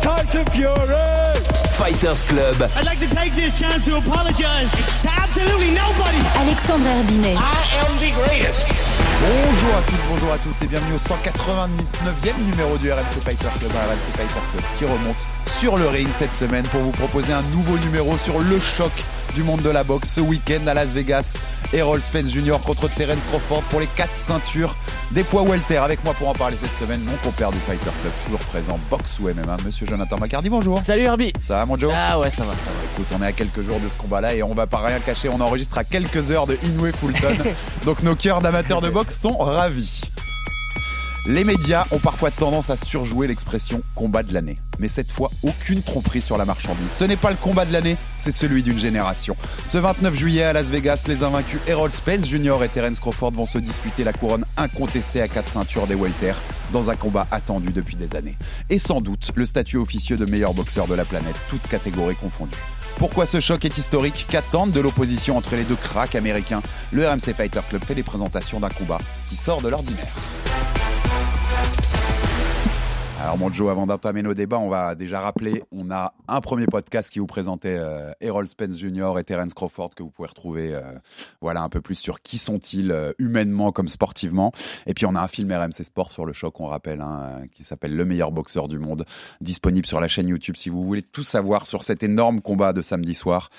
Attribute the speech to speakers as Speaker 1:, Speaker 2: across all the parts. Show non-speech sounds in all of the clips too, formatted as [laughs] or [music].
Speaker 1: Tyson Fury.
Speaker 2: Fighters Club.
Speaker 3: I'd like to take this chance to apologize to absolutely nobody.
Speaker 4: Alexandre Herbinet.
Speaker 5: I am the greatest.
Speaker 6: Bonjour à tous, bonjour à tous et bienvenue au 199e numéro du RMC Fighter Club, un RMC Fighter Club qui remonte sur le ring cette semaine pour vous proposer un nouveau numéro sur le choc du monde de la boxe ce week-end à Las Vegas. Errol Spence Jr. contre Terence Crawford pour les quatre ceintures des poids welter. Avec moi pour en parler cette semaine, mon compère du Fighter Club, toujours présent, boxe ou MMA, monsieur Jonathan Macardy, bonjour.
Speaker 7: Salut Herbie
Speaker 6: Ça va mon Joe?
Speaker 7: Ah ouais ça va, ça va.
Speaker 6: Écoute, on est à quelques jours de ce combat-là et on va pas rien cacher, on enregistre à quelques heures de Inoue Fulton. [laughs] Donc nos cœurs d'amateurs de boxe sont ravis. Les médias ont parfois tendance à surjouer l'expression combat de l'année. Mais cette fois, aucune tromperie sur la marchandise. Ce n'est pas le combat de l'année, c'est celui d'une génération. Ce 29 juillet à Las Vegas, les invaincus Errol Spence Jr. et Terence Crawford vont se disputer la couronne incontestée à quatre ceintures des welter dans un combat attendu depuis des années. Et sans doute le statut officieux de meilleur boxeur de la planète, toutes catégories confondues. Pourquoi ce choc est historique Qu'attendent de l'opposition entre les deux cracks américains? Le RMC Fighter Club fait les présentations d'un combat qui sort de l'ordinaire. Alors mon Joe, avant d'entamer nos débats, on va déjà rappeler, on a un premier podcast qui vous présentait euh, Errol Spence Jr. et Terence Crawford que vous pouvez retrouver, euh, voilà un peu plus sur qui sont-ils euh, humainement comme sportivement. Et puis on a un film RMC Sport sur le choc, on rappelle, hein, qui s'appelle Le meilleur boxeur du monde, disponible sur la chaîne YouTube. Si vous voulez tout savoir sur cet énorme combat de samedi soir,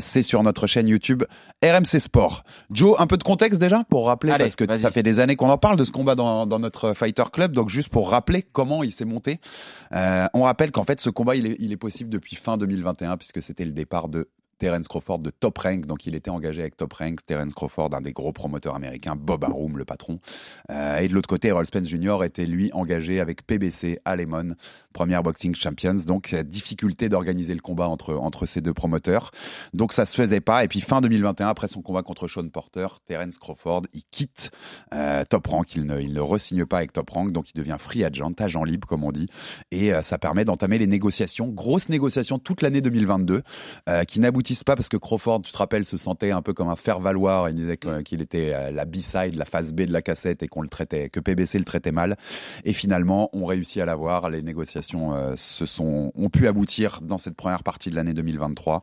Speaker 6: c'est sur notre chaîne YouTube RMC Sport. Joe, un peu de contexte déjà pour rappeler,
Speaker 7: Allez,
Speaker 6: parce que ça fait des années qu'on en parle de ce combat dans, dans notre Fighter Club, donc juste pour rappeler comment il s'est monté. Euh, on rappelle qu'en fait ce combat il est possible depuis fin 2021 puisque c'était le départ de Terence Crawford de Top Rank, donc il était engagé avec Top Rank, Terence Crawford, un des gros promoteurs américains, Bob Arum, le patron. Euh, et de l'autre côté, Errol Spence Jr. était lui engagé avec PBC à Lemon, Premier Boxing Champions. Donc euh, difficulté d'organiser le combat entre, entre ces deux promoteurs. Donc ça se faisait pas. Et puis fin 2021, après son combat contre Sean Porter, Terence Crawford, il quitte euh, Top Rank, il ne, il ne re-signe pas avec Top Rank, donc il devient free agent, agent libre comme on dit. Et euh, ça permet d'entamer les négociations, grosses négociations toute l'année 2022, euh, qui n'aboutissent pas parce que Crawford, tu te rappelles, se sentait un peu comme un faire-valoir. Il disait que- qu'il était la B-side, la phase B de la cassette et qu'on le traitait, que PBC le traitait mal. Et finalement, on réussit à l'avoir. Les négociations euh, se sont, ont pu aboutir dans cette première partie de l'année 2023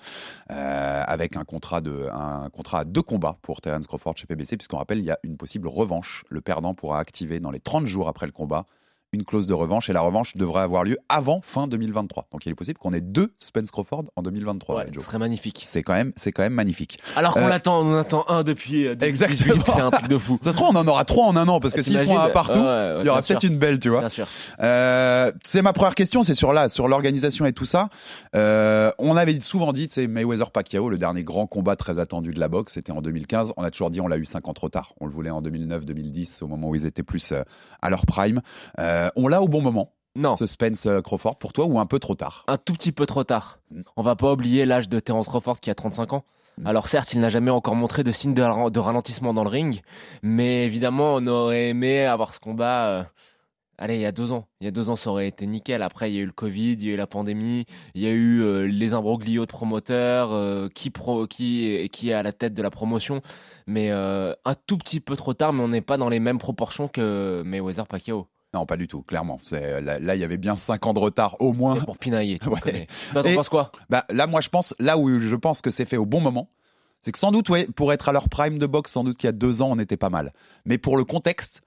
Speaker 6: euh, avec un contrat, de, un contrat à deux combats pour Terence Crawford chez PBC, puisqu'on rappelle, il y a une possible revanche. Le perdant pourra activer dans les 30 jours après le combat une clause de revanche et la revanche devrait avoir lieu avant fin 2023. Donc il est possible qu'on ait deux Spence Crawford en 2023.
Speaker 7: Ouais, ce serait magnifique.
Speaker 6: C'est quand même, c'est quand même magnifique.
Speaker 7: Alors qu'on
Speaker 6: Euh,
Speaker 7: l'attend, on en attend un depuis euh,
Speaker 6: Exactement.
Speaker 7: 2018, c'est un truc de fou.
Speaker 6: Ça se trouve, on en aura trois en un an parce que s'ils sont un partout,
Speaker 7: Ouais, ouais,
Speaker 6: il y aura peut-être une belle, tu vois.
Speaker 7: Bien sûr.
Speaker 6: Euh, c'est ma première question, c'est sur là, sur l'organisation et tout ça. Euh, on avait souvent dit, c'est Mayweather Pacquiao, le dernier grand combat très attendu de la boxe, c'était en 2015. On a toujours dit, on l'a eu cinq ans trop tard. On le voulait en 2009, 2010, au moment où ils étaient plus euh, à leur prime. Euh, on l'a au bon moment,
Speaker 7: Non,
Speaker 6: ce Spence euh, Crawford, pour toi, ou un peu trop tard?
Speaker 7: Un tout petit peu trop tard.
Speaker 6: Mm.
Speaker 7: On va pas oublier l'âge de Terence Crawford qui a 35 ans.
Speaker 6: Mm.
Speaker 7: Alors certes, il n'a jamais encore montré de signe de, ra- de ralentissement dans le ring, mais évidemment, on aurait aimé avoir ce combat. euh, Allez, il y a deux ans. Il y a deux ans, ça aurait été nickel. Après, il y a eu le Covid, il y a eu la pandémie, il y a eu euh, les imbroglios de promoteurs, euh, qui, pro, qui, qui est à la tête de la promotion. Mais euh, un tout petit peu trop tard, mais on n'est pas dans les mêmes proportions que Mayweather Pacquiao.
Speaker 6: Non, pas du tout, clairement. C'est, là, là, il y avait bien cinq ans de retard au moins.
Speaker 7: Pour pinailler. tu [laughs]
Speaker 6: Ouais. Et-
Speaker 7: penses quoi?
Speaker 6: Bah, là, moi, je pense, là où je pense que c'est fait au bon moment, c'est que sans doute, ouais, pour être à leur prime de boxe, sans doute qu'il y a deux ans, on était pas mal. Mais pour le contexte,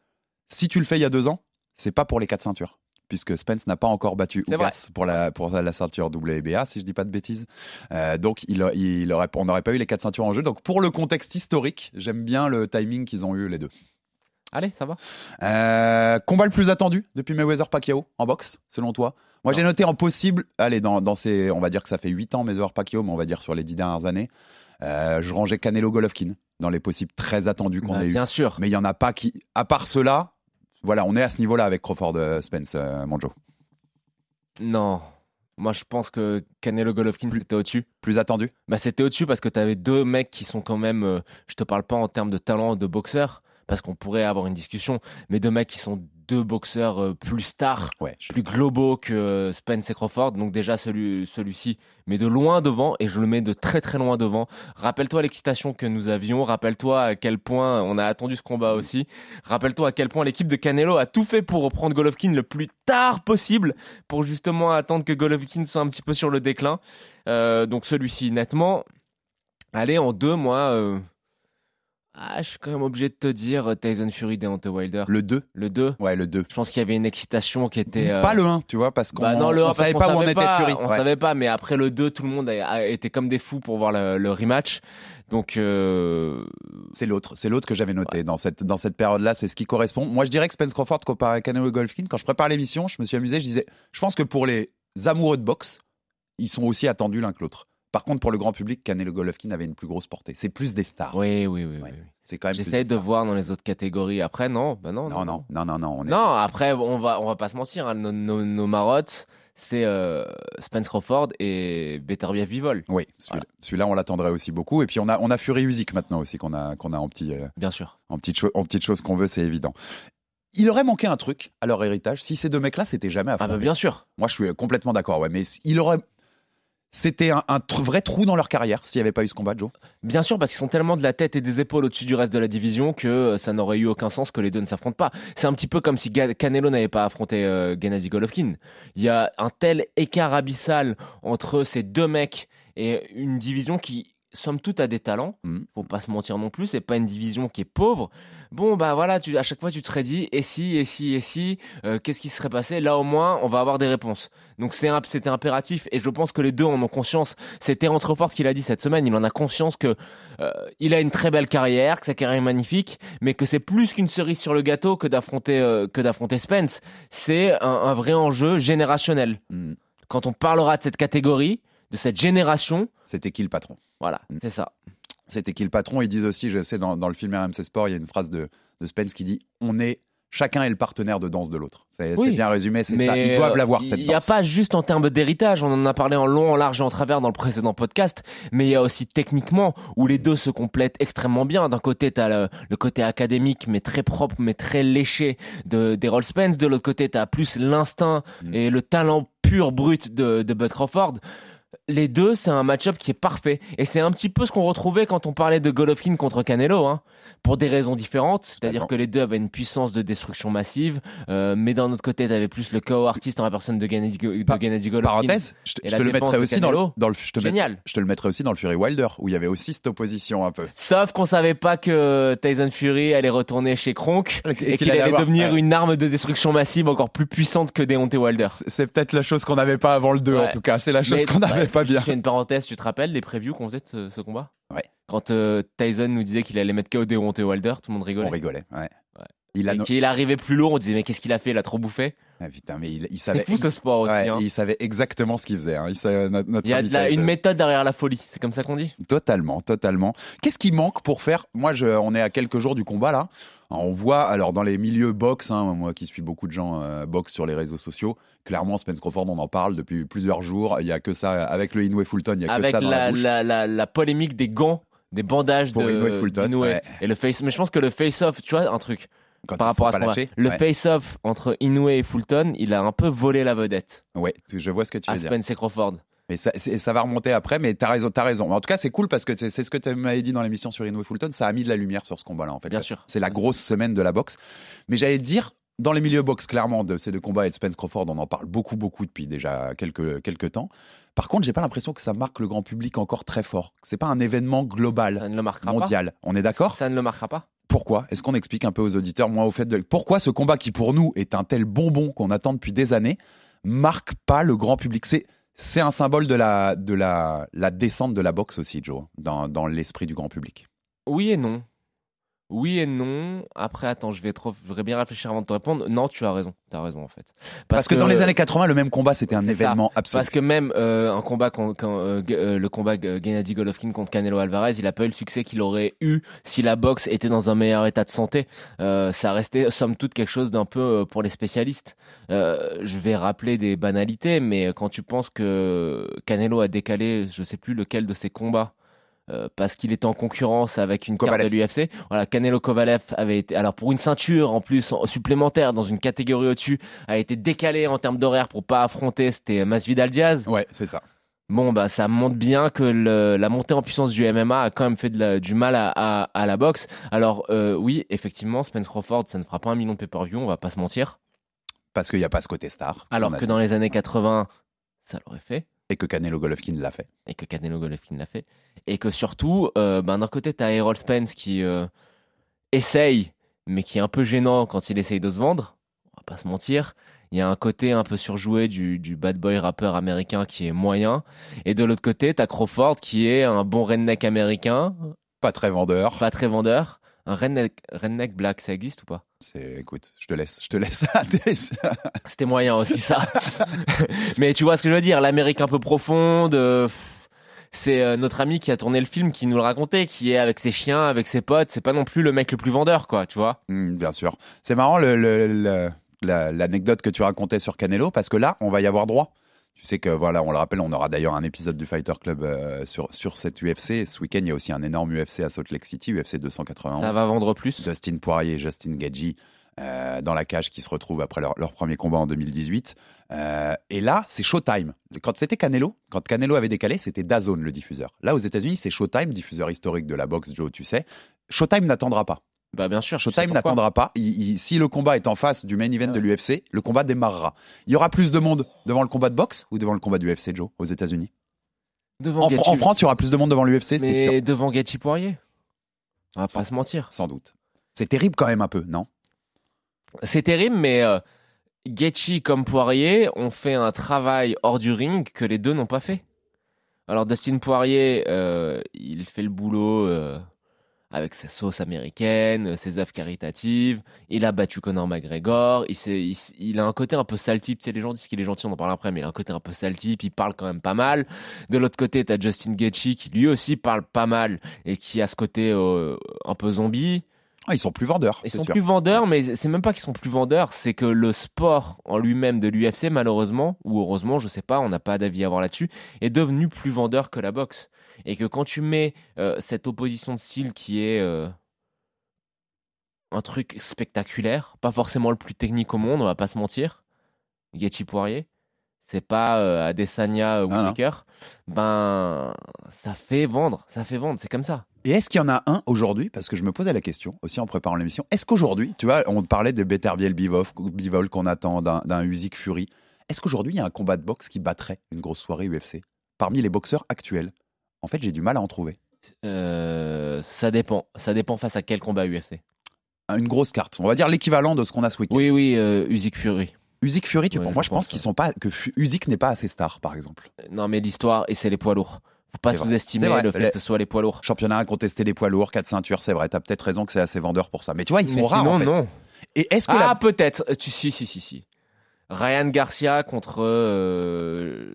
Speaker 6: si tu le fais il y a deux ans, c'est pas pour les quatre ceintures. Puisque Spence n'a pas encore battu
Speaker 7: C'est
Speaker 6: Ugas pour la, pour la ceinture WBA, si je dis pas de bêtises. Euh, donc, il, il aurait, on n'aurait pas eu les quatre ceintures en jeu. Donc, pour le contexte historique, j'aime bien le timing qu'ils ont eu les deux.
Speaker 7: Allez, ça va
Speaker 6: Euh, combat le plus attendu depuis Mayweather Pacquiao en boxe, selon toi? Moi, j'ai noté en possible, allez, dans, dans ces, on va dire que ça fait 8 ans Mayweather Pacquiao, mais on va dire sur les 10 dernières années, euh, je rangeais Canelo Golovkin dans les possibles très attendus qu'on
Speaker 7: Bah,
Speaker 6: a eu.
Speaker 7: Bien sûr.
Speaker 6: Mais il y en a pas qui, à part cela, voilà, on est à ce niveau-là avec Crawford euh, Spence, euh.
Speaker 7: Non. Moi, je pense que Canelo Golovkin, c'était au-dessus.
Speaker 6: Plus attendu?
Speaker 7: Bah, c'était au-dessus parce que tu avais deux mecs qui sont quand même. euh, je te parle pas en termes de talent de boxeur, parce qu'on pourrait avoir une discussion, mais deux mecs qui sont deux boxeurs euh, plus stars,
Speaker 6: Ouais.
Speaker 7: plus globaux que euh, Spence et Crawford. Donc, déjà, celui, celui-ci, mais de loin devant, et je le mets de très très loin devant. Rappelle-toi l'excitation que nous avions, rappelle-toi à quel point on a attendu ce combat aussi. Rappelle-toi à quel point l'équipe de Canelo a tout fait pour reprendre Golovkin le plus tard possible, pour justement attendre que Golovkin soit un petit peu sur le déclin. Euh, donc celui-ci, nettement. Allez, en deux, moi, euh, ah, je suis quand même obligé de te dire euh, Tyson Fury, Deontay Wilder.
Speaker 6: Le 2
Speaker 7: Le 2,
Speaker 6: Ouais, le 2.
Speaker 7: je pense qu'il y avait une excitation qui était... euh,
Speaker 6: Pas le 1, tu vois, parce qu'on
Speaker 7: bah non, le
Speaker 6: on
Speaker 7: 1,
Speaker 6: savait pas où on était Fury.
Speaker 7: On
Speaker 6: Ouais.
Speaker 7: savait pas, mais après le 2, tout le monde a, a été comme des fous pour voir le, le rematch. Donc, euh,
Speaker 6: C'est l'autre, c'est l'autre que j'avais noté dans cette dans cette période-là, c'est ce qui correspond. Moi, je dirais que Spence Crawford comparé à Canelo Golovkin, quand je prépare l'émission, je me suis amusé, je disais, je pense que pour les amoureux de boxe, ils sont aussi attendus l'un que l'autre. Par contre, pour le grand public, Canelo Golovkin avait une plus grosse portée. C'est plus des stars.
Speaker 7: oui, oui, oui.
Speaker 6: Ouais.
Speaker 7: oui, oui.
Speaker 6: C'est quand même. plus
Speaker 7: J'essaie
Speaker 6: des
Speaker 7: de voir dans les autres catégories. Après, non, bah non.
Speaker 6: Non, non, non, non, non. on est-
Speaker 7: Non, après, on va, on va pas se mentir. hein, nos, nos- nos marottes, c'est euh, Spence Crawford et Beterbiev Bivol,
Speaker 6: Oui, celui-là, on l'attendrait aussi beaucoup. Et puis on a on a Fury Usyk maintenant aussi qu'on a qu'on a en petit euh,
Speaker 7: bien sûr.
Speaker 6: en petite en petite chose qu'on veut, c'est évident. Il aurait manqué un truc à leur héritage si ces deux mecs-là s'étaient jamais
Speaker 7: Ah
Speaker 6: affrontés.
Speaker 7: bah bien sûr.
Speaker 6: Moi, je suis complètement d'accord. Ouais, mais il aurait. C'était un, vrai trou dans leur carrière s'il n'y avait pas eu ce combat, Joe?
Speaker 7: Bien sûr, parce qu'ils sont tellement de la tête et des épaules au-dessus du reste de la division que euh, ça n'aurait eu aucun sens que les deux ne s'affrontent pas. C'est un petit peu comme si Canelo n'avait pas affronté euh, Gennady Golovkin. Il y a un tel écart abyssal entre ces deux mecs et une division qui, somme toute, a des talents.
Speaker 6: Mhm.
Speaker 7: Faut pas se mentir non plus. C'est pas une division qui est pauvre. Bon, bah voilà, tu, à chaque fois, tu te dit, et si, et si, et si, euh, qu'est-ce qui se serait passé? Là, au moins, on va avoir des réponses. Donc, c'était impératif. Et je pense que les deux en ont conscience. C'est Terence Crawford qui l'a dit cette semaine. Il en a conscience que euh, il a une très belle carrière, que sa carrière est magnifique, mais que c'est plus qu'une cerise sur le gâteau que d'affronter euh, que d'affronter Spence. C'est un, un vrai enjeu générationnel.
Speaker 6: Hmm.
Speaker 7: Quand on parlera de cette catégorie, de cette génération,
Speaker 6: C'était qui le patron?
Speaker 7: Voilà,
Speaker 6: Mm.
Speaker 7: c'est ça.
Speaker 6: C'était qui le patron? Ils disent aussi, je sais, dans, dans le film RMC Sport, il y a une phrase de, de Spence qui dit On est. Chacun est le partenaire de danse de l'autre. C'est
Speaker 7: Oui.
Speaker 6: bien résumé, c'est ça. Ils doivent l'avoir,
Speaker 7: Il
Speaker 6: cette
Speaker 7: n'y a pas juste en termes d'héritage, on en a parlé en long, en large et en travers dans le précédent podcast, mais il y a aussi techniquement où les deux se complètent extrêmement bien. D'un côté, tu as le, le côté académique, mais très propre, mais très léché de d'Errol Spence. De l'autre côté, tu as plus l'instinct
Speaker 6: Mm.
Speaker 7: et le talent pur, brut de, de Bud Crawford. Les deux, c'est un match-up qui est parfait. Et c'est un petit peu ce qu'on retrouvait quand on parlait de Golovkin contre Canelo, hein, pour des raisons différentes. C'est-à-dire que les deux avaient une puissance de destruction massive, euh, mais d'un autre côté, tu avais plus le KO artiste en la personne de Gennady, de Gennady Golovkin.
Speaker 6: Parenthèse, je, te-
Speaker 7: et
Speaker 6: je te le mettrais aussi dans le,
Speaker 7: Canelo,
Speaker 6: dans le- je te,
Speaker 7: Génial.
Speaker 6: je te le mettrais aussi dans le Fury Wilder, où il y avait aussi cette opposition un peu.
Speaker 7: Sauf qu'on savait pas que Tyson Fury allait retourner chez Kronk
Speaker 6: Et
Speaker 7: et
Speaker 6: qu'il allait
Speaker 7: devenir
Speaker 6: ouais.
Speaker 7: une arme de destruction massive encore plus puissante que Deontay Wilder.
Speaker 6: C'est peut-être la chose qu'on n'avait pas avant le 2, en tout cas. C'est la chose qu'on n'avait
Speaker 7: ouais,
Speaker 6: pas bien.
Speaker 7: Je fais une parenthèse, tu te rappelles les previews qu'on faisait de ce, ce combat?
Speaker 6: Ouais.
Speaker 7: Quand euh, Tyson nous disait qu'il allait mettre KO Deontay Wilder, tout le monde rigolait.
Speaker 6: On rigolait. Ouais.
Speaker 7: Ouais.
Speaker 6: Il a
Speaker 7: Et
Speaker 6: no-
Speaker 7: qu'il arrivait plus lourd, on disait mais qu'est-ce qu'il a fait? Il a trop bouffé.
Speaker 6: Ah, putain, mais il, il
Speaker 7: C'est
Speaker 6: savait.
Speaker 7: fou ce sport aussi.
Speaker 6: Ouais,
Speaker 7: hein.
Speaker 6: il savait exactement ce qu'il faisait. hein. Il savait- notre, notre
Speaker 7: Il y a de la- une méthode derrière la folie, c'est comme ça qu'on dit
Speaker 6: Totalement, totalement. Qu'est-ce qui manque pour faire? Moi, je, on est à quelques jours du combat là. On voit, alors dans les milieux box, hein, moi qui suis beaucoup de gens euh, box sur les réseaux sociaux, clairement Spence Crawford, on en parle depuis plusieurs jours. Il y a que ça avec le Inoue Fulton, il y a que
Speaker 7: Avec
Speaker 6: ça dans la,
Speaker 7: la,
Speaker 6: bouche.
Speaker 7: la, la, la polémique des gants, des bandages
Speaker 6: Pour
Speaker 7: de
Speaker 6: Inoue Fulton, ouais.
Speaker 7: et le face. Mais je pense que le face-off, tu vois un truc
Speaker 6: Quand
Speaker 7: par rapport à ce
Speaker 6: lâchés.
Speaker 7: Le
Speaker 6: ouais.
Speaker 7: face-off entre Inoue et Fulton, il a un peu volé la vedette
Speaker 6: Ouais, je vois ce que tu
Speaker 7: à
Speaker 6: veux dire.
Speaker 7: Spence et Crawford.
Speaker 6: Mais ça, va remonter après, mais t'as raison, t'as raison. En tout cas, c'est cool parce que c'est ce que tu m'avais dit dans l'émission sur Inoue Fulton, ça a mis de la lumière sur ce combat-là en fait.
Speaker 7: Bien sûr.
Speaker 6: C'est la grosse semaine de la boxe. Mais j'allais te dire, dans les milieux boxe, clairement, de ces deux combats et de Spence Crawford, on en parle beaucoup, beaucoup depuis déjà quelques, quelques temps. Par contre, j'ai pas l'impression que ça marque le grand public encore très fort. C'est pas un événement
Speaker 7: Ça
Speaker 6: global,
Speaker 7: ne le marquera
Speaker 6: mondial. On est d'accord?
Speaker 7: Ça ne le marquera pas.
Speaker 6: Pourquoi? Est-ce qu'on explique un peu aux auditeurs, moi, au fait de pourquoi ce combat qui pour nous est un tel bonbon qu'on attend depuis des années marque pas le grand public? C'est c'est un symbole de la de la, la descente de la boxe aussi, Joe, dans, dans l'esprit du grand public.
Speaker 7: Oui et non. Oui et non. Après, attends, je vais trop, je bien réfléchir avant de te répondre. Non, tu as raison. Tu as raison, en fait.
Speaker 6: Parce, que, dans les années 80, le même combat, c'était un
Speaker 7: ça.
Speaker 6: événement absolu.
Speaker 7: Parce que même euh, un combat quand, quand, euh, euh, le combat G- Gennady Golovkin contre Canelo Alvarez, il a pas eu le succès qu'il aurait eu si la boxe était dans un meilleur état de santé. Euh, ça restait somme toute quelque chose d'un peu euh, pour les spécialistes. Euh, je vais rappeler des banalités, mais quand tu penses que Canelo a décalé, je sais plus lequel de ses combats. Euh, parce qu'il était en concurrence avec une
Speaker 6: Kovalev.
Speaker 7: carte de l'UFC. Voilà, Canelo Kovalev avait été, alors pour une ceinture en plus en- supplémentaire dans une catégorie au-dessus, a été décalé en termes d'horaire pour pas affronter, c'était Masvidal Diaz.
Speaker 6: Ouais, c'est ça.
Speaker 7: Bon, bah, ça montre bien que le- la montée en puissance du MMA a quand même fait de la- du mal à, à- à la boxe. Alors, euh, oui, effectivement, Spence Crawford, ça ne fera pas un million de pay-per-view, on va pas se mentir.
Speaker 6: Parce qu'il n'y a pas ce côté star.
Speaker 7: Alors que dans les années 80, ça l'aurait fait.
Speaker 6: Et que Canelo Golovkin l'a fait.
Speaker 7: Et que Canelo Golovkin l'a fait. Et que surtout, euh, ben, d'un côté, t'as Errol Spence qui euh, essaye, mais qui est un peu gênant quand il essaye de se vendre. On va pas se mentir. Il y a un côté un peu surjoué du, du bad boy rappeur américain qui est moyen. Et de l'autre côté, t'as Crawford qui est un bon redneck américain,
Speaker 6: Pas très vendeur.
Speaker 7: pas très vendeur. Un redneck, redneck black, ça existe ou pas?
Speaker 6: C'est, écoute, je te laisse, je te laisse. [laughs]
Speaker 7: C'était moyen aussi ça. [laughs] Mais tu vois ce que je veux dire, l'Amérique un peu profonde. euh, c'est euh, notre ami qui a tourné le film qui nous le racontait, qui est avec ses chiens, avec ses potes. C'est pas non plus le mec le plus vendeur, quoi, tu vois.
Speaker 6: Hmm, bien sûr. C'est marrant le- le- le- la- l'anecdote que tu racontais sur Canelo parce que là, on va y avoir droit. Tu sais que voilà, on le rappelle, on aura d'ailleurs un épisode du Fighter Club euh, sur sur cette UFC. Ce week-end, il y a aussi un énorme UFC à Salt Lake City, UFC 291.
Speaker 7: Ça va vendre plus.
Speaker 6: Dustin Poirier et Justin Gaggi euh, dans la cage qui se retrouvent après leur, leur premier combat en 2018. Euh, et là, c'est Showtime. Quand c'était Canelo, quand Canelo avait décalé, c'était DAZN le diffuseur. Là, aux États-Unis, c'est Showtime, diffuseur historique de la boxe, Joe, tu sais. Showtime n'attendra pas.
Speaker 7: Bah bien sûr.
Speaker 6: Showtime n'attendra pas. Il- il- si le combat est en face du main event de l'UFC, le combat démarrera. Il y aura plus de monde devant le combat de boxe ou devant le combat du UFC, Joe, aux États-Unis? En, en France, il y aura plus de monde devant l'UFC, c'est sûr.
Speaker 7: mais devant Gaethje Poirier. On va
Speaker 6: Sans-
Speaker 7: pas se mentir.
Speaker 6: Sans doute. C'est terrible quand même un peu, non?
Speaker 7: C'est terrible, mais euh, Gaethje comme Poirier ont fait un travail hors du ring que les deux n'ont pas fait. Alors Dustin Poirier, euh, il fait le boulot euh, avec sa sauce américaine, ses œuvres caritatives. Il a battu Conor McGregor. Il, a un côté un peu sale type. Tu sais, les gens disent qu'il est gentil, on en parle après, mais il a un côté un peu sale type. Il parle quand même pas mal. De l'autre côté, t'as Justin Gaethje qui lui aussi parle pas mal et qui a ce côté euh, un peu zombie.
Speaker 6: Ah, Ils sont plus vendeurs,
Speaker 7: Ils sont
Speaker 6: sûr.
Speaker 7: plus vendeurs, mais c'est même pas qu'ils sont plus vendeurs, c'est que le sport en lui-même de l'UFC, malheureusement, ou heureusement, je sais pas, on n'a pas d'avis à avoir là-dessus, est devenu plus vendeur que la boxe. Et que quand tu mets euh, cette opposition de style qui est euh, un truc spectaculaire, pas forcément le plus technique au monde, on va pas se mentir, Gaethje Poirier, c'est pas euh, Adesanya ou. Whittaker, ben ça fait vendre, ça fait vendre, c'est comme ça.
Speaker 6: Et est-ce qu'il y en a un aujourd'hui Parce que je me posais la question aussi en préparant l'émission. Est-ce qu'aujourd'hui, tu vois, on parlait de Beterbiev Bivol, qu'on attend, d'un d'un Usyk Fury. Est-ce qu'aujourd'hui, il y a un combat de boxe qui battrait une grosse soirée UFC parmi les boxeurs actuels? En fait, j'ai du mal à en trouver.
Speaker 7: Euh, ça dépend, ça dépend face à quel combat UFC.
Speaker 6: Une grosse carte. On va dire l'équivalent de ce qu'on a ce week-end.
Speaker 7: Oui, oui, euh, Usyk Fury.
Speaker 6: Usyk Fury, tu
Speaker 7: Ouais,
Speaker 6: penses?
Speaker 7: je
Speaker 6: Moi, je pense
Speaker 7: pense,
Speaker 6: qu'ils sont pas que Usyk n'est pas assez star, par exemple.
Speaker 7: Non, mais l'histoire, et c'est les poids lourds. Faut pas sous-estimer le fait
Speaker 6: Les-
Speaker 7: que ce soit les poids lourds.
Speaker 6: Championnat incontesté des poids lourds, quatre ceintures, c'est vrai. T'as peut-être raison que c'est assez vendeur pour ça. Mais tu vois, ils sont
Speaker 7: Mais
Speaker 6: rares
Speaker 7: sinon,
Speaker 6: en fait.
Speaker 7: non.
Speaker 6: Et est-ce que
Speaker 7: Ah,
Speaker 6: la-
Speaker 7: peut-être. Euh, Tu, si, si, si, si. Ryan Garcia contre euh,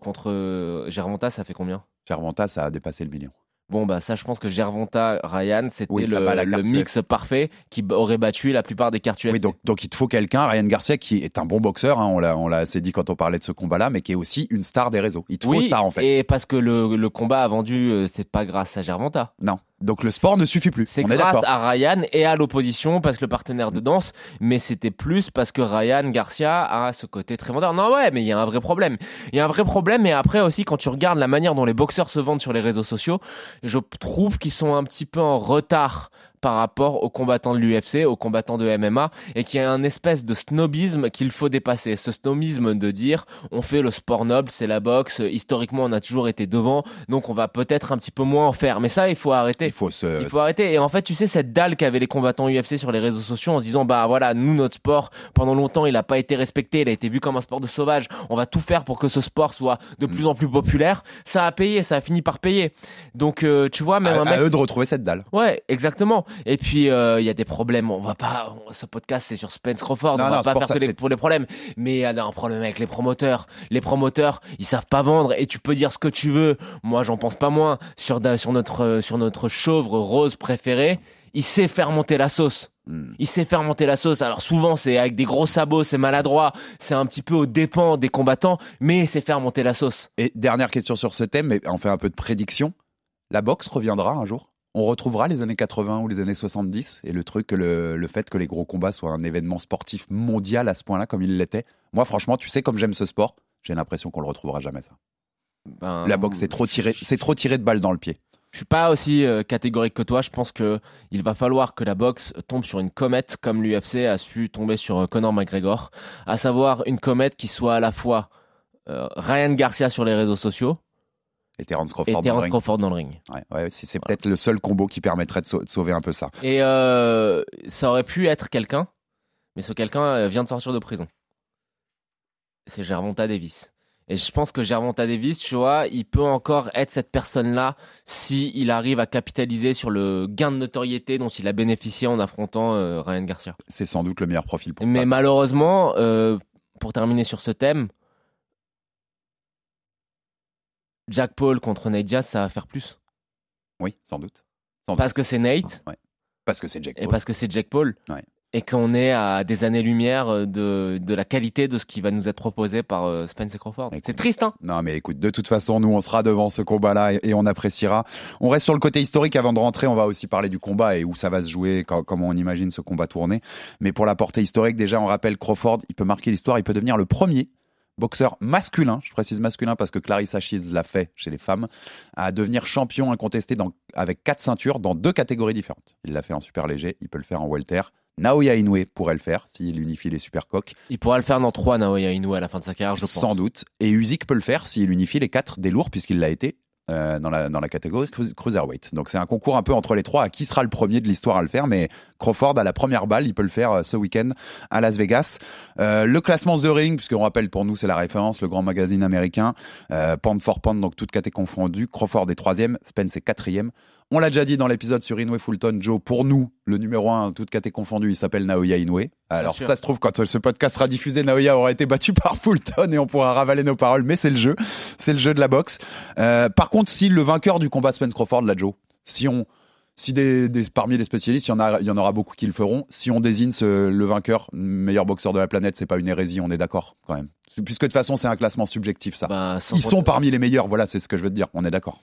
Speaker 7: contre euh, Gervonta, ça fait combien?
Speaker 6: Gervonta, ça a dépassé le million.
Speaker 7: Bon, bah ça, je pense que Gervonta, Ryan, c'était
Speaker 6: Oui,
Speaker 7: le, mix parfait qui aurait battu la plupart des cartes UFC.
Speaker 6: Oui, donc, donc il te faut quelqu'un, Ryan Garcia, qui est un bon boxeur, hein, on l'a on l'a assez dit quand on parlait de ce combat-là, mais qui est aussi une star des réseaux. Il te faut ça en fait.
Speaker 7: et parce que le, le combat a vendu, euh, c'est pas grâce à Gervonta.
Speaker 6: Non. Donc le sport ne suffit plus.
Speaker 7: C'est
Speaker 6: est
Speaker 7: grâce à Ryan et à l'opposition parce que le partenaire de danse, mais c'était plus parce que Ryan Garcia a ce côté très vendeur. Non ouais, mais il y a un vrai problème. Il y a un vrai problème et après aussi quand tu regardes la manière dont les boxeurs se vendent sur les réseaux sociaux, je trouve qu'ils sont un petit peu en retard par rapport aux combattants de l'UFC, aux combattants de MMA, et qu'il y a un espèce de snobisme qu'il faut dépasser. Ce snobisme de dire on fait le sport noble, c'est la boxe, historiquement on a toujours été devant, donc on va peut-être un petit peu moins en faire. Mais ça, il faut arrêter.
Speaker 6: Il faut se.
Speaker 7: Il faut arrêter. Et en fait, tu sais, cette dalle qu'avaient les combattants UFC sur les réseaux sociaux en se disant, bah voilà, nous, notre sport, pendant longtemps, il n'a pas été respecté, il a été vu comme un sport de sauvage. On va tout faire pour que ce sport soit de plus en plus populaire. Ça a payé, ça a fini par payer. Donc, euh, tu vois, même
Speaker 6: à,
Speaker 7: un
Speaker 6: à
Speaker 7: mec.
Speaker 6: eux de retrouver cette dalle.
Speaker 7: Ouais, exactement. Et puis euh, il y a des problèmes. On va pas. ce podcast c'est sur Spence Crawford.
Speaker 6: Non,
Speaker 7: on va pas faire
Speaker 6: ça,
Speaker 7: que les, pour les problèmes. Mais il y a un problème avec les promoteurs. Les promoteurs, ils savent pas vendre. Et tu peux dire ce que tu veux. Moi, j'en pense pas moins. Sur notre euh, sur notre chauvre rose préféré, il sait faire monter la sauce.
Speaker 6: Hmm.
Speaker 7: Il sait faire monter la sauce. Alors souvent c'est avec des gros sabots, c'est maladroit, c'est un petit peu aux dépens des combattants, mais il sait faire monter la sauce.
Speaker 6: Et dernière question sur ce thème, mais on fait un peu de prédiction. La boxe reviendra un jour? On retrouvera les années 80 ou les années 70 et le truc, le, le fait que les gros combats soient un événement sportif mondial à ce point-là comme il l'était. Moi, franchement, tu sais, comme j'aime ce sport, j'ai l'impression qu'on le retrouvera jamais ça.
Speaker 7: Ben,
Speaker 6: La boxe, c'est trop tiré, c'est trop tiré de balles dans le pied.
Speaker 7: Je suis pas aussi euh, catégorique que toi. Je pense que il va falloir que la boxe tombe sur une comète comme l'UFC a su tomber sur euh, Conor McGregor, à savoir une comète qui soit à la fois euh, Ryan Garcia sur les réseaux sociaux
Speaker 6: Et Terence Crawford. dans le
Speaker 7: Terence
Speaker 6: ring.
Speaker 7: Crawford dans le ring.
Speaker 6: Ouais, ouais, c'est peut-être le seul combo qui permettrait de, sau- de sauver un peu ça.
Speaker 7: Et euh, ça aurait pu être quelqu'un, mais ce quelqu'un euh, vient de sortir de prison. C'est Gervonta Davis. Et je pense que Gervonta Davis, tu vois, il peut encore être cette personne-là si il arrive à capitaliser sur le gain de notoriété dont il a bénéficié en affrontant euh, Ryan Garcia.
Speaker 6: C'est sans doute le meilleur profil pour
Speaker 7: Mais
Speaker 6: ça.
Speaker 7: malheureusement, euh, pour terminer sur ce thème, Jack Paul contre Nate Diaz, ça va faire plus.
Speaker 6: Oui, sans doute. Sans
Speaker 7: Parce que c'est Nate
Speaker 6: Ouais. Parce que c'est Jack
Speaker 7: et
Speaker 6: Paul.
Speaker 7: parce que c'est Jack Paul.
Speaker 6: Ouais.
Speaker 7: Et qu'on est à des années-lumière de, de la qualité de ce qui va nous être proposé par euh, Spence et Crawford. C'est triste, hein
Speaker 6: Non, mais écoute, de toute façon, nous, on sera devant ce combat-là et, et on appréciera. On reste sur le côté historique avant de rentrer. On va aussi parler du combat et où ça va se jouer, quand- comment on imagine ce combat tourner. Mais pour la portée historique, déjà, on rappelle Crawford, il peut marquer l'histoire, il peut devenir le premier boxeur masculin, je précise masculin parce que Clarissa Shields l'a fait chez les femmes, à devenir champion incontesté dans, avec quatre ceintures dans deux catégories différentes. Il l'a fait en super léger, il peut le faire en welter. Naoya Inoue pourrait le faire s'il unifie les super coques.
Speaker 7: Il pourra le faire dans trois Naoya Inoue à la fin de sa carrière, je pense.
Speaker 6: Sans doute. Et Usyk peut le faire s'il unifie les quatre des lourds, puisqu'il l'a été euh, dans, la, dans la catégorie cru- cruiserweight. Donc c'est un concours un peu entre les trois à qui sera le premier de l'histoire à le faire? Mais Crawford a la première balle, il peut le faire euh, ce week-end à Las Vegas. Euh, le classement The Ring, puisqu'on rappelle pour nous c'est la référence, le grand magazine américain. Euh, pound for pound, donc toute catégorie confondue. Crawford est troisième, Spence est quatrième. On l'a déjà dit dans l'épisode sur Inoue Fulton, Joe, pour nous, le numéro un, toute catégorie confondue, il s'appelle Naoya Inoue. Alors ça se trouve, quand ce podcast sera diffusé, Naoya aura été battu [laughs] par Fulton et on pourra ravaler nos paroles, mais c'est le jeu. C'est le jeu de la boxe. Euh, par contre, si le vainqueur du combat Spence Crawford, là, Joe, si on... Si des, des- parmi les spécialistes, il y, en a, il y en aura beaucoup qui le feront. Si on désigne ce- le vainqueur, meilleur boxeur de la planète, c'est pas une hérésie, on est d'accord quand même. Puisque de toute façon, c'est un classement subjectif, ça.
Speaker 7: Bah,
Speaker 6: Ils sont parmi les meilleurs, voilà, c'est ce que je veux te dire, on est d'accord.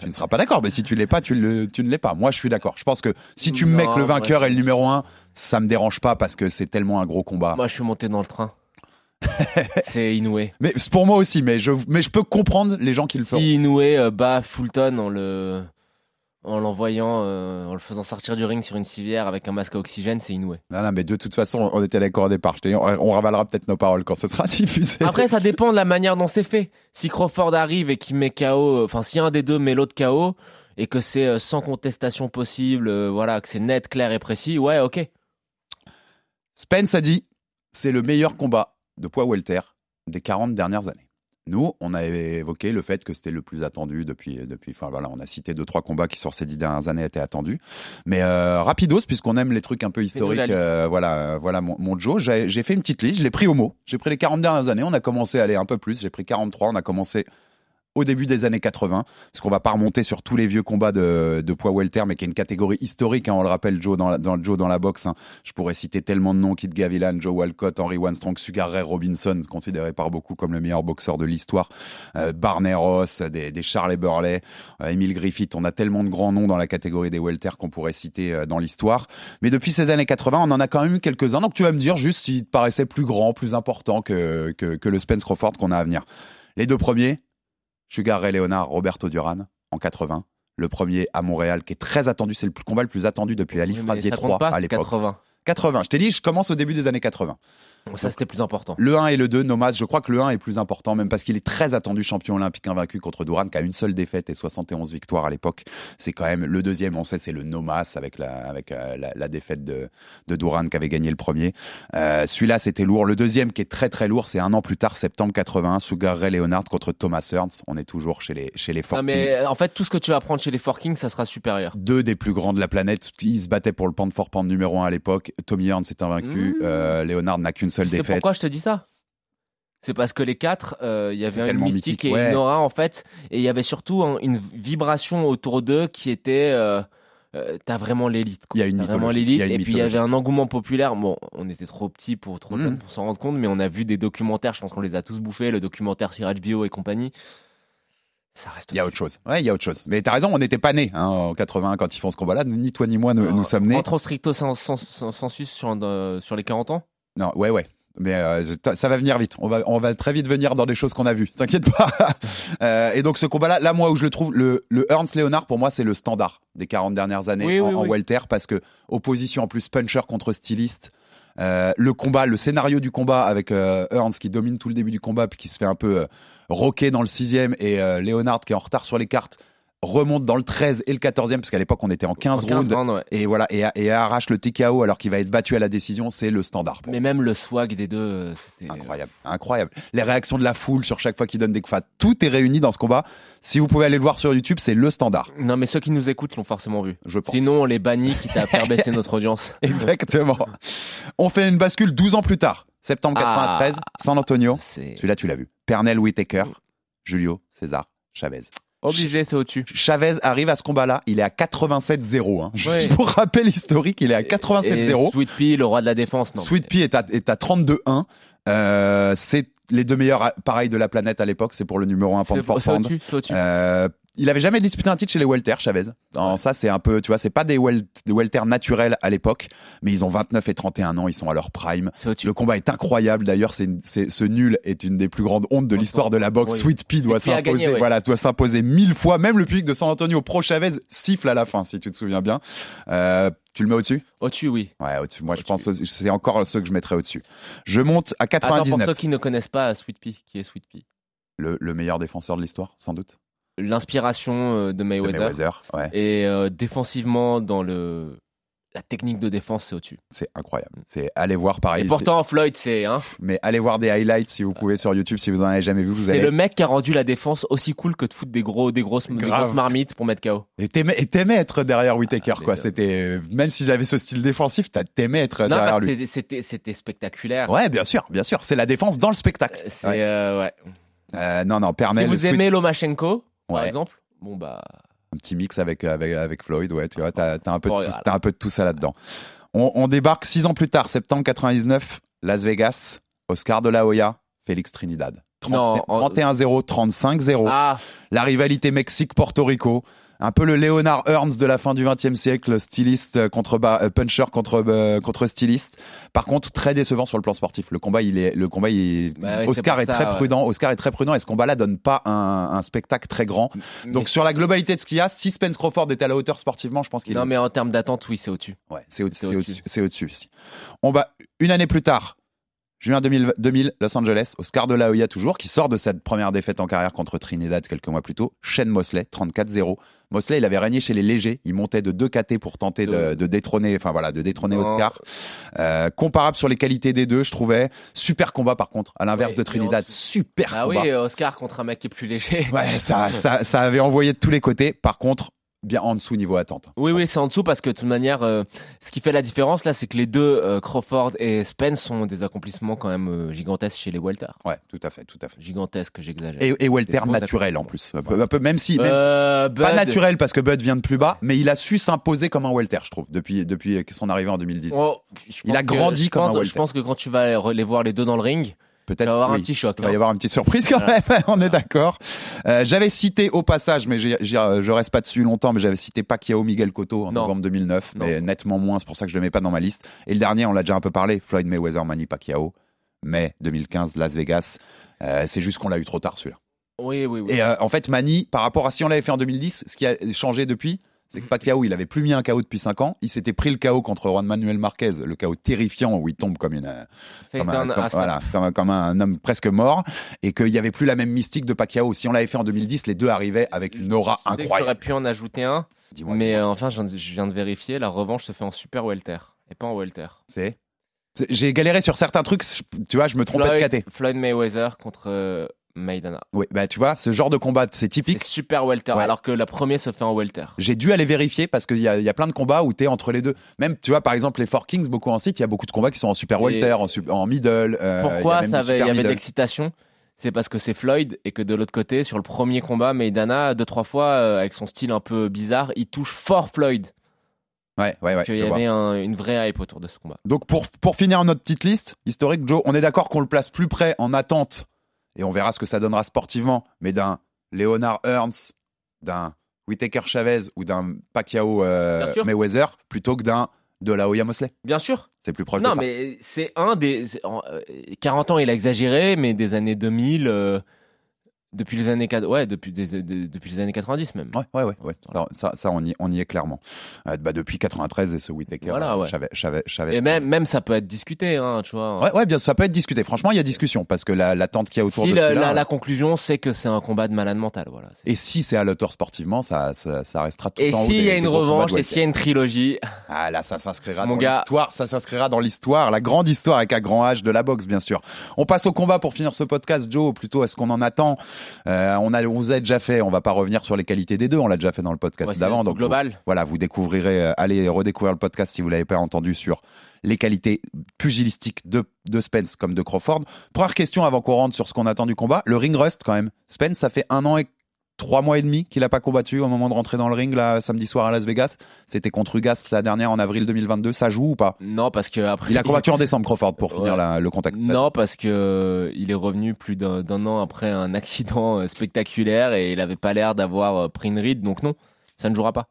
Speaker 6: Tu ne seras pas d'accord, mais si tu l'es pas, tu, le- tu ne l'es pas. Moi, je suis d'accord. Je pense que si tu me mets que le vainqueur
Speaker 7: ouais.
Speaker 6: est le numéro un, ça me dérange pas parce que c'est tellement un gros combat.
Speaker 7: Moi, je suis monté dans le train. [laughs] c'est Inoue.
Speaker 6: Mais c'est pour moi aussi, mais je, mais je peux comprendre les gens qui le feront.
Speaker 7: Si Inoue euh, bat Fulton en le en l'envoyant, euh, en le faisant sortir du ring sur une civière avec un masque à oxygène, c'est Inoue.
Speaker 6: Non, non, mais de toute façon, on était d'accord au départ. Je on, on ravalera peut-être nos paroles quand ce sera [laughs] diffusé.
Speaker 7: Après, ça dépend de la manière dont c'est fait. Si Crawford arrive et qu'il met KO, euh, enfin, si un des deux met l'autre KO et que c'est euh, sans contestation possible, euh, voilà, que c'est net, clair et précis, ouais, ok.
Speaker 6: Spence a dit, c'est le meilleur combat de poids welter des 40 dernières années. Nous, on a évoqué le fait que c'était le plus attendu depuis, depuis. Enfin voilà, on a cité deux trois combats qui sur ces dix dernières années étaient attendus. Mais euh, rapidos, puisqu'on aime les trucs un peu historiques. euh, voilà, euh, voilà mon, mon Joe. J'ai j'ai fait une petite liste. Je l'ai pris au mot. J'ai pris les 40 dernières années. On a commencé à aller un peu plus. J'ai pris 43. On a commencé au début des années 80, parce qu'on va pas remonter sur tous les vieux combats de, de poids welter, mais qui est une catégorie historique, hein, on le rappelle, Joe dans la, dans, Joe dans la boxe. hein. Je pourrais citer tellement de noms, Kit Gavilan, Joe Walcott, Henry Strong, Sugar Ray Robinson, considéré par beaucoup comme le meilleur boxeur de l'histoire, euh, Barney Ross, des, des Charlie Burley, euh, Emile Griffith, on a tellement de grands noms dans la catégorie des welter qu'on pourrait citer euh, dans l'histoire. Mais depuis ces années 80, on en a quand même eu quelques-uns, donc tu vas me dire juste s'il te paraissait plus grand, plus important que, que, que le Spence Crawford qu'on a à venir. Les deux premiers, Sugar Ray Leonard, Roberto Duran en 80. Le premier à Montréal, qui est très attendu, c'est le combat le plus attendu depuis Ali
Speaker 7: Oui,
Speaker 6: Frazier
Speaker 7: ça
Speaker 6: 3
Speaker 7: compte pas,
Speaker 6: à l'époque.
Speaker 7: 80.
Speaker 6: 80. Je t'ai dit, je commence au début des années 80.
Speaker 7: Ça, c'était plus important.
Speaker 6: Le 1 et le 2, Nomas, je crois que le 1 est plus important, même parce qu'il est très attendu champion olympique invaincu contre Duran, qui a une seule défaite et 71 victoires à l'époque. C'est quand même le deuxième, on sait, c'est le Nomas avec la, avec, euh, la, la défaite de, de Duran qui avait gagné le premier. Euh, Celui-là, c'était lourd. Le deuxième, qui est très très lourd, c'est un an plus tard, septembre 81, Sugar Ray Leonard contre Thomas Ernst. On est toujours chez les, chez les
Speaker 7: Non, mais euh, en fait, tout ce que tu vas prendre chez les Four Kings, ça sera supérieur.
Speaker 6: deux des plus grands de la planète. Ils se battaient pour le pound for pound numéro 1 à l'époque. Tommy Hearns est invaincu.
Speaker 7: Mmh.
Speaker 6: Euh, Leonard n'a qu'une seule défaite.
Speaker 7: pourquoi je te dis ça C'est parce que les quatre, euh, il y avait un mystique,
Speaker 6: mythique,
Speaker 7: et
Speaker 6: ouais.
Speaker 7: une aura en fait, et il y avait surtout un- une vibration autour d'eux qui était. Euh, euh, T'as vraiment l'élite.
Speaker 6: Il y a une
Speaker 7: vraiment l'élite. Et puis il y avait un engouement populaire. Bon, on était trop petits pour trop
Speaker 6: Mm.
Speaker 7: jeunes pour s'en rendre compte, mais on a vu des documentaires. Je pense qu'on les a tous bouffés. Le documentaire sur HBO et compagnie. Ça reste.
Speaker 6: Il y a autre chose. Ouais, il y a autre chose. Mais t'as raison, on n'était pas nés hein, en 81 quand ils font ce combat-là. Ni toi ni moi ne- nous sommes nés.
Speaker 7: Rentrons stricto sen- sen- sen- sensus sur, sur les 40 ans.
Speaker 6: Non, ouais, ouais. Mais euh, ça va venir vite. On va, on va très vite venir dans des choses qu'on a vues. T'inquiète pas. [laughs] Euh, et donc ce combat-là, là moi où je le trouve, le, le Ernst Leonard pour moi c'est le standard des 40 dernières années
Speaker 7: Oui,
Speaker 6: en,
Speaker 7: oui,
Speaker 6: en
Speaker 7: oui.
Speaker 6: welter parce que opposition en plus puncher contre styliste. Euh, le combat, le scénario du combat avec Ernst qui domine tout le début du combat puis qui se fait un peu rocker dans le sixième et Leonard qui est en retard sur les cartes remonte dans le 13 et le 14e parce qu'à l'époque on était en 15,
Speaker 7: En 15
Speaker 6: rounds
Speaker 7: ouais.
Speaker 6: et voilà et, et arrache le TKO alors qu'il va être battu à la décision c'est le standard
Speaker 7: Mais même le swag des deux, euh, c'était.
Speaker 6: Incroyable, incroyable. Les réactions de la foule sur chaque fois qu'il donne des coups, tout est réuni dans ce combat. Si vous pouvez aller le voir sur YouTube, c'est le standard,
Speaker 7: Non, mais ceux qui nous écoutent l'ont forcément vu.
Speaker 6: je pense.
Speaker 7: Sinon, on les bannit, quitte à faire baisser [laughs] notre audience.
Speaker 6: Exactement. On fait une bascule 12 ans plus tard, septembre
Speaker 7: Ah.
Speaker 6: 93, San Antonio. Celui-là, tu l'as vu. Pernell Whitaker, Julio César Chavez.
Speaker 7: Obligé, c'est au-dessus.
Speaker 6: Chavez arrive à ce combat-là, il est à 87-0. Hein. Juste pour rappel historique, il est à
Speaker 7: Et
Speaker 6: 87-0.
Speaker 7: Sweet Pea, le roi de la défense. Non,
Speaker 6: Sweet Pea est à, est à 32-1. Euh, c'est les deux meilleurs pareils de la planète à l'époque. C'est pour le numéro 1
Speaker 7: C'est
Speaker 6: pound for pound.
Speaker 7: au-dessus, c'est au-dessus.
Speaker 6: Euh, il avait jamais disputé un titre chez les welter, Chavez. Ça, c'est un peu, tu vois, c'est pas des, wel des welter naturels à l'époque, mais ils ont 29 et 31 ans, ils sont à leur prime. Le combat est incroyable. D'ailleurs, ce nul est une des plus grandes hontes de l'histoire de la boxe.
Speaker 7: Oui.
Speaker 6: Sweet Pea doit s'imposer,
Speaker 7: ouais.
Speaker 6: voilà, doit s'imposer mille fois. Même le public de San Antonio pro Chavez siffle à la fin, si tu te souviens bien. Euh, tu le mets au-dessus?
Speaker 7: Au-dessus, oui.
Speaker 6: Ouais, au-dessus. Moi, je pense que c'est encore ceux que je mettrais au-dessus. Je monte à
Speaker 7: Attends, pour
Speaker 6: 99.
Speaker 7: ceux qui ne connaissent pas Sweet Pea, qui est Sweet Pea?
Speaker 6: Le, le meilleur défenseur de l'histoire, sans doute.
Speaker 7: L'inspiration euh, de
Speaker 6: De
Speaker 7: Mayweather.
Speaker 6: Ouais.
Speaker 7: Et euh, défensivement, dans le la technique de défense, c'est au-dessus.
Speaker 6: C'est incroyable. C'est allez voir pareil.
Speaker 7: Et pourtant, Floyd, c'est hein,
Speaker 6: Mais allez voir des highlights si vous pouvez sur YouTube si vous en avez jamais vu.
Speaker 7: C'est
Speaker 6: allez.
Speaker 7: le mec qui a rendu la défense aussi cool que de foutre des gros, des grosses, des grosses marmites pour mettre KO.
Speaker 6: Et t'aimais, être derrière Whitaker
Speaker 7: Ah,
Speaker 6: quoi.
Speaker 7: mais, euh,
Speaker 6: C'était même s'ils avaient ce style défensif, t'aimais être
Speaker 7: Non,
Speaker 6: derrière lui.
Speaker 7: c'était- spectaculaire.
Speaker 6: Ouais, bien sûr, bien sûr. C'est la défense dans le spectacle.
Speaker 7: C'est
Speaker 6: Ouais.
Speaker 7: euh, ouais.
Speaker 6: Euh, non, non,
Speaker 7: Si
Speaker 6: Pernell.
Speaker 7: vous aimez Lomachenko, par exemple, bon bah
Speaker 6: un petit mix avec avec avec Floyd, ouais. Tu vois, t'as, t'as un peu de tout,
Speaker 7: voilà.
Speaker 6: t'as un peu de tout ça là-dedans. On, on débarque six ans plus tard, septembre 99, Las Vegas, Oscar de la Hoya, Félix Trinidad. 30
Speaker 7: Non, en-
Speaker 6: 31-0, 35-0.
Speaker 7: ah
Speaker 6: la rivalité Mexique-Porto Rico. Un peu le Leonard Ernst de la fin du XXe siècle, styliste contre euh, puncher contre euh, contre styliste. Par contre, très décevant sur le plan sportif. Le combat, il est le combat, il est-
Speaker 7: Bah ouais,
Speaker 6: Oscar est très
Speaker 7: ouais.
Speaker 6: prudent. Oscar est très prudent et ce combat-là donne pas un, un spectacle très grand. Donc sur la globalité de ce qu'il y a, si Spence Crawford était à la hauteur sportivement, je pense qu'il
Speaker 7: non
Speaker 6: est.
Speaker 7: mais en termes d'attente, oui, c'est au-dessus.
Speaker 6: Ouais, c'est au-
Speaker 7: au-dessus.
Speaker 6: au-dessus. C'est au-dessus aussi. On va une année plus tard, juin 2000, 2000, Los Angeles, Oscar de la Hoya toujours, qui sort de cette première défaite en carrière contre Trinidad quelques mois plus tôt. Shane Mosley, 34-0. Mosley, il avait régné chez les légers. Il montait de 2 KT pour tenter de, de détrôner, enfin voilà, de détrôner
Speaker 7: Non.
Speaker 6: Oscar. Euh, comparable sur les qualités des deux, je trouvais. Super combat par contre, à l'inverse
Speaker 7: Ouais,
Speaker 6: de Trinidad. Super
Speaker 7: Ah
Speaker 6: combat.
Speaker 7: oui, Oscar contre un mec qui est plus léger.
Speaker 6: Ouais, ça, [laughs] ça, ça avait envoyé de tous les côtés. Par contre, bien en dessous niveau attente.
Speaker 7: Oui, oui, c'est en dessous parce que de toute manière, euh, ce qui fait la différence là, c'est que les deux, euh, Crawford et Spence, ont des accomplissements quand même euh, gigantesques chez les welter.
Speaker 6: Ouais, tout à fait, tout à fait.
Speaker 7: Gigantesques, j'exagère.
Speaker 6: Et, et welter naturel en plus. Un peu, un peu- même si, même si- pas naturel parce que Bud vient de plus bas, mais il a su s'imposer comme un welter, je trouve, depuis, depuis son arrivée en 2010.
Speaker 7: oh,
Speaker 6: Il a
Speaker 7: que-
Speaker 6: grandi
Speaker 7: je
Speaker 6: comme un welter.
Speaker 7: Je pense que quand tu vas les voir les deux dans le ring,
Speaker 6: Peut-être
Speaker 7: vas avoir un petit choc.
Speaker 6: Il va y
Speaker 7: hein.
Speaker 6: avoir une petite surprise quand
Speaker 7: Voilà.
Speaker 6: même, [laughs] on est d'accord. Euh, j'avais cité au passage, mais j'ai- j'ai- euh, je reste pas dessus longtemps, mais j'avais cité Pacquiao Miguel Cotto en
Speaker 7: Non.
Speaker 6: novembre 2009,
Speaker 7: Non.
Speaker 6: mais nettement moins, c'est pour ça que je le mets pas dans ma liste. Et le dernier, on l'a déjà un peu parlé, Floyd Mayweather Manny Pacquiao, mai 2015, Las Vegas. Euh, c'est juste qu'on l'a eu trop tard celui-là.
Speaker 7: Oui, oui, oui.
Speaker 6: Et euh, en fait, Manny, par rapport à si on l'avait fait en 2010, ce qui a changé depuis, c'est que Pacquiao, il avait plus mis un KO depuis 5 ans. Il s'était pris le KO contre Juan Manuel Marquez, le KO terrifiant où il tombe comme une, comme un, comme- voilà, comme, comme un homme presque mort, et qu'il n'y avait plus la même mystique de Pacquiao. Si on l'avait fait en 2010, les deux arrivaient avec une aura incroyable.
Speaker 7: J'aurais pu en ajouter un, mais euh, enfin, je viens, de, vérifier, la revanche se fait en super welter et pas en welter.
Speaker 6: c'est? J'ai galéré sur certains trucs, tu vois, je me trompais de caté.
Speaker 7: Floyd Mayweather contre euh, Maidana.
Speaker 6: Oui, bah tu vois, ce genre de combat, c'est
Speaker 7: C'est
Speaker 6: typique.
Speaker 7: super welter,
Speaker 6: Ouais.
Speaker 7: alors que la première se fait en welter.
Speaker 6: J'ai dû aller vérifier parce qu'il y, a- il y a plein de combats où tu es entre les deux. Même, tu vois, par exemple, les Four Kings, beaucoup en site, il y a beaucoup de combats qui sont en super welter, en, en middle. euh, il y
Speaker 7: Pourquoi ça
Speaker 6: du
Speaker 7: avait, il y avait de l'excitation? C'est parce que c'est Floyd et que de l'autre côté, sur le premier combat, Maidana, deux trois fois, euh, avec son style un peu bizarre, il touche fort Floyd.
Speaker 6: Ouais, ouais, ouais.
Speaker 7: qu'il y avait un- une vraie hype autour de ce combat.
Speaker 6: Donc pour, pour finir notre petite liste historique, Joe, on est d'accord qu'on le place plus près en attente, et on verra ce que ça donnera sportivement, mais d'un Leonard Ernst, d'un Whitaker Chavez ou d'un Pacquiao euh. Mayweather, plutôt que d'un de la Oya Mosley.
Speaker 7: Bien sûr.
Speaker 6: C'est plus proche
Speaker 7: Non,
Speaker 6: de ça.
Speaker 7: mais c'est un des. c'est- en- euh, 40 ans, il a exagéré, mais des années 2000, euh, depuis les années 4 ouais, depuis, des- de- depuis les années 90 même.
Speaker 6: Ouais, ouais, ouais. ouais. Ça, ça, ça, on, y, on y est clairement. Euh, bah, depuis 93 et ce Whitaker,
Speaker 7: Voilà,
Speaker 6: euh,
Speaker 7: ouais.
Speaker 6: Chavez, Chavez, Chavez.
Speaker 7: Et même, même ça peut être discuté, hein, tu vois.
Speaker 6: Ouais, ouais, bien, ça peut être discuté. Franchement, il y a discussion parce que la- l'attente qu'il y a autour
Speaker 7: si
Speaker 6: de
Speaker 7: la, la- la conclusion, c'est que c'est un combat de malade mental. Voilà. C'est-
Speaker 6: Et si c'est à l'auteur sportivement, ça, ça, ça restera tout
Speaker 7: Et
Speaker 6: en haut
Speaker 7: s'il y a une revanche, et s'il y a une trilogie,
Speaker 6: Ah là, ça s'inscrira
Speaker 7: Mon
Speaker 6: dans
Speaker 7: gars.
Speaker 6: l'histoire. Ça s'inscrira dans l'histoire, la grande histoire avec un grand H de la boxe, bien sûr. On passe au combat pour finir ce podcast, Joe. Plutôt, est-ce qu'on en attend Euh, On a, on vous a déjà fait. On va pas revenir sur les qualités des deux. On l'a déjà fait dans le podcast
Speaker 7: ouais,
Speaker 6: d'avant. Donc
Speaker 7: global.
Speaker 6: vous- voilà, vous découvrirez. euh, allez redécouvrir le podcast si vous l'avez pas entendu sur les qualités pugilistiques de, de Spence comme de Crawford. Première question avant qu'on rentre sur ce qu'on attend du combat. Le ring rust quand même. Spence, ça fait un an et trois mois et demi qu'il a pas combattu au moment de rentrer dans le ring là samedi soir à Las Vegas. C'était contre Ugas la dernière en avril 2022. Ça joue ou pas?
Speaker 7: Non, parce que après.
Speaker 6: Il a combattu en [laughs] décembre Crawford pour
Speaker 7: Ouais.
Speaker 6: finir la- le contexte.
Speaker 7: Non, parce que euh, il est revenu plus d'un an après un accident euh, spectaculaire et il avait pas l'air d'avoir euh, pris une ride, donc non, ça ne jouera pas.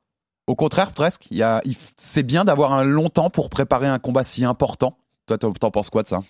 Speaker 6: Au contraire, presque. Il y a, c'est bien d'avoir un long temps pour préparer un combat si important. Toi, t'en penses quoi de ça?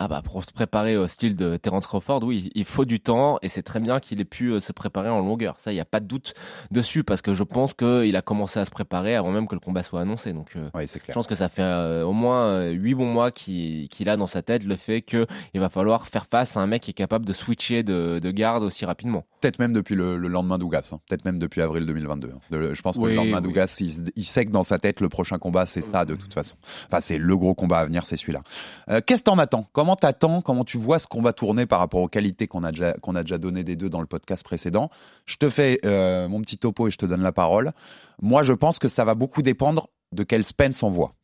Speaker 7: Ah bah pour se préparer au style de Terence Crawford, oui, il faut du temps et c'est très bien qu'il ait pu euh, se préparer en longueur. Ça, il n'y a pas de doute dessus parce que je pense qu'il a commencé à se préparer avant même que le combat soit annoncé. Donc euh,
Speaker 6: c'est
Speaker 7: je
Speaker 6: clair.
Speaker 7: pense que ça fait euh, au moins huit bons mois qu'il a dans sa tête le fait qu'il va falloir faire face à un mec qui est capable de switcher de, de garde aussi rapidement.
Speaker 6: Peut-être même depuis le, le lendemain d'Ougas. hein. Peut-être même depuis avril 2022. hein. De- je pense que
Speaker 7: Oui,
Speaker 6: le lendemain
Speaker 7: oui.
Speaker 6: d'Ougas, il, sait que dans sa tête, le prochain combat, c'est ça de toute façon. Enfin, c'est le gros combat à venir, c'est celui-là. Euh, Qu'est-ce que t'en attends? Comment t'attends Comment tu vois ce combat tourner par rapport aux qualités qu'on a déjà qu'on a déjà donné des deux dans le podcast précédent Je te fais euh, mon petit topo et je te donne la parole. Moi, je pense que ça va beaucoup dépendre de quel Spence on voit.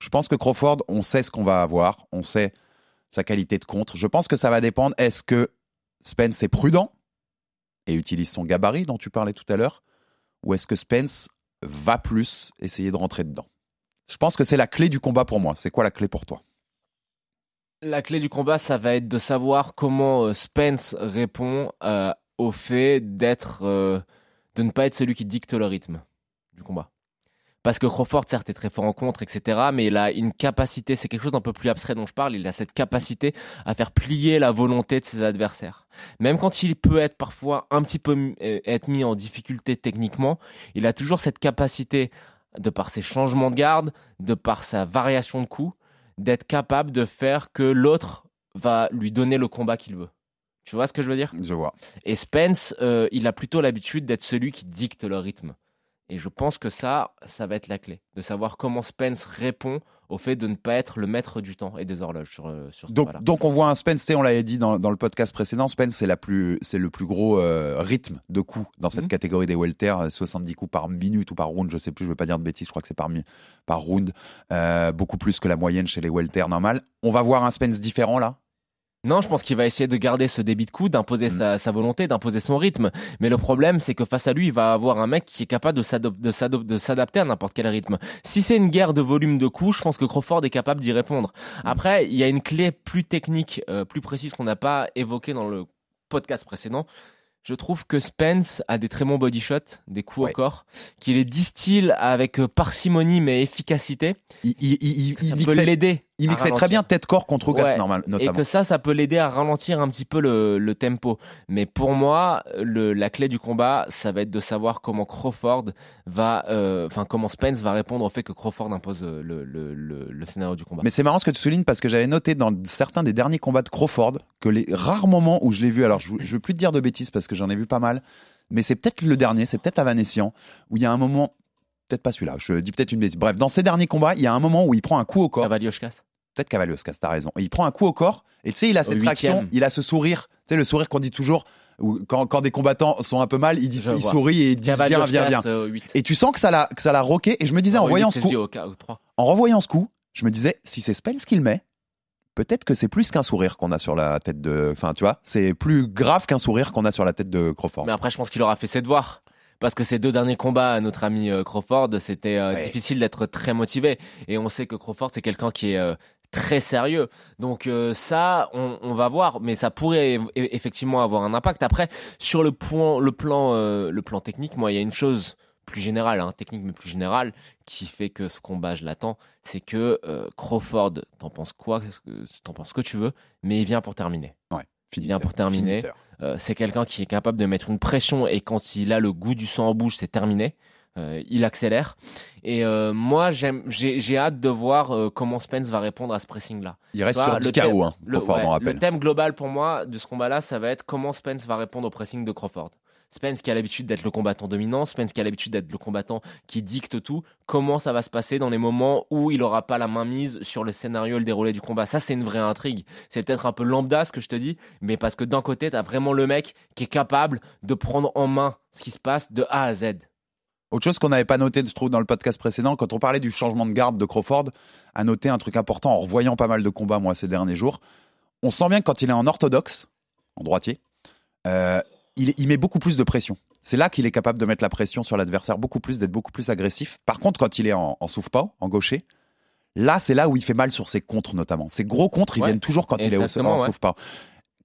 Speaker 6: Je pense que Crawford, on sait ce qu'on va avoir, on sait sa qualité de contre. Je pense que ça va dépendre. Est-ce que Spence est prudent et utilise son gabarit dont tu parlais tout à l'heure, ou est-ce que Spence va plus essayer de rentrer dedans? Je pense que c'est la clé du combat pour moi. C'est quoi la clé pour toi?
Speaker 7: La clé du combat, ça va être de savoir comment euh, Spence répond euh, au fait d'être, euh, de ne pas être celui qui dicte le rythme du combat. Parce que Crawford, certes, est très fort en contre, etc., mais il a une capacité, c'est quelque chose d'un peu plus abstrait dont je parle, il a cette capacité à faire plier la volonté de ses adversaires. Même quand il peut être parfois un petit peu être mis en difficulté techniquement, il a toujours cette capacité, de par ses changements de garde, de par sa variation de coups, d'être capable de faire que l'autre va lui donner le combat qu'il veut. Tu vois ce que je veux dire?
Speaker 6: Je vois.
Speaker 7: Et Spence, euh, il a plutôt l'habitude d'être celui qui dicte le rythme. Et je pense que ça, ça va être la clé, de savoir comment Spence répond au fait de ne pas être le maître du temps et des horloges sur, euh, sur ce
Speaker 6: Donc, donc on voit un Spence, on l'avait dit dans, dans le podcast précédent, Spence c'est la plus, c'est le plus gros euh, rythme de coups dans cette
Speaker 7: Mhm.
Speaker 6: catégorie des welter, euh, 70 coups par minute ou par round, je sais plus, je veux pas dire de bêtises, je crois que c'est par, par round, euh, beaucoup plus que la moyenne chez les welter normales. On va voir un Spence différent là.
Speaker 7: Non, je pense qu'il va essayer de garder ce débit de coup, d'imposer
Speaker 6: Mm.
Speaker 7: sa, sa volonté, d'imposer son rythme. Mais le problème, c'est que face à lui, il va avoir un mec qui est capable de s'adapter à n'importe quel rythme. Si c'est une guerre de volume de coups, je pense que Crawford est capable d'y répondre. Après, il y a une clé plus technique, euh, plus précise qu'on n'a pas évoquée dans le podcast précédent. Je trouve que Spence a des très bons body shots, des coups
Speaker 6: Ouais.
Speaker 7: au corps, qu'il les distille avec euh, parcimonie mais efficacité.
Speaker 6: Il, il, il, il-
Speaker 7: Ça
Speaker 6: il
Speaker 7: peut l'aider
Speaker 6: il mixait très bien tête-corps contre Ougas,
Speaker 7: Ouais,
Speaker 6: normal,
Speaker 7: Et
Speaker 6: notamment.
Speaker 7: que ça, ça peut l'aider à ralentir un petit peu le, le tempo. Mais pour moi, le, la clé du combat, ça va être de savoir comment Crawford va, euh, enfin comment Spence va répondre au fait que Crawford impose euh, le scénario du combat.
Speaker 6: Mais c'est marrant ce que tu soulignes parce que j'avais noté dans certains des derniers combats de Crawford que les rares moments où je l'ai vu, alors je, je veux plus te dire de bêtises parce que j'en ai vu pas mal, mais c'est peut-être le dernier, c'est peut-être à Vanessian, où il y a un moment, peut-être pas celui-là, je dis peut-être une bêtise. Bref, dans ces derniers combats, il y a un moment où il prend un coup au corps.
Speaker 7: Cavallioscas.
Speaker 6: Peut-être Cavalioscas, t'as raison. Et il prend un coup au corps, et tu sais, il a cette
Speaker 7: huitième.
Speaker 6: réaction, il a ce sourire, tu sais, le sourire qu'on dit toujours, où quand, quand des combattants sont un peu mal, ils, disent, ils sourient et ils disent viens, viens, viens.
Speaker 7: Cavallioscas, euh, 8.
Speaker 6: Et tu sens que ça l'a, que ça l'a roqué, et je me disais, en
Speaker 7: Ah,
Speaker 6: voyant ce coup,
Speaker 7: au au
Speaker 6: en revoyant ce coup, je me disais, si c'est Spence qui le met, peut-être que c'est plus qu'un sourire qu'on a sur la tête de. Enfin, tu vois, c'est plus grave qu'un sourire qu'on a sur la tête de Crawford.
Speaker 7: Mais après, je pense qu'il aura fait ses devoirs. Parce que ces deux derniers combats à notre ami euh, Crawford, c'était euh,
Speaker 6: Ouais.
Speaker 7: difficile d'être très motivé. Et on sait que Crawford, c'est quelqu'un qui est euh, très sérieux. Donc euh, ça, on, on va voir. Mais ça pourrait effectivement avoir un impact. Après, sur le, point, le, plan, euh, le plan technique, moi, il y a une chose plus générale, hein, technique mais plus générale, qui fait que ce combat, je l'attends, c'est que euh, Crawford, t'en penses quoi? T'en penses ce que tu veux, mais il vient pour terminer.
Speaker 6: Finisseur,
Speaker 7: bien pour terminer. Euh, c'est quelqu'un qui est capable de mettre une pression et quand il a le goût du sang en bouche, c'est terminé. Euh, il accélère. Et euh, moi, j'ai hâte de voir euh, comment Spence va répondre à ce pressing-là.
Speaker 6: Il reste
Speaker 7: vois,
Speaker 6: sur 10
Speaker 7: le thème-
Speaker 6: KO, hein,
Speaker 7: Le, ouais, le thème global pour moi de ce combat-là, ça va être comment Spence va répondre au pressing de Crawford. Spence qui a l'habitude d'être le combattant dominant, Spence qui a l'habitude d'être le combattant qui dicte tout, comment ça va se passer dans les moments où il n'aura pas la main mise sur le scénario et le déroulé du combat? Ça, c'est une vraie intrigue. C'est peut-être un peu lambda ce que je te dis, mais parce que d'un côté, tu as vraiment le mec qui est capable de prendre en main ce qui se passe de A à Z.
Speaker 6: Autre chose qu'on n'avait pas noté, je trouve, dans le podcast précédent, quand on parlait du changement de garde de Crawford, à noter un truc important en revoyant pas mal de combats, moi, ces derniers jours. On sent bien que quand il est en orthodoxe, en droitier, euh, il, il met beaucoup plus de pression. C'est là qu'il est capable de mettre la pression sur l'adversaire, beaucoup plus, d'être beaucoup plus agressif. Par contre, quand il est en, en souffle-pas, en gaucher, là, c'est là où il fait mal sur ses contres, notamment. Ses gros contres, ils
Speaker 7: Ouais,
Speaker 6: viennent toujours quand il est au en
Speaker 7: ouais.
Speaker 6: souffle-pas.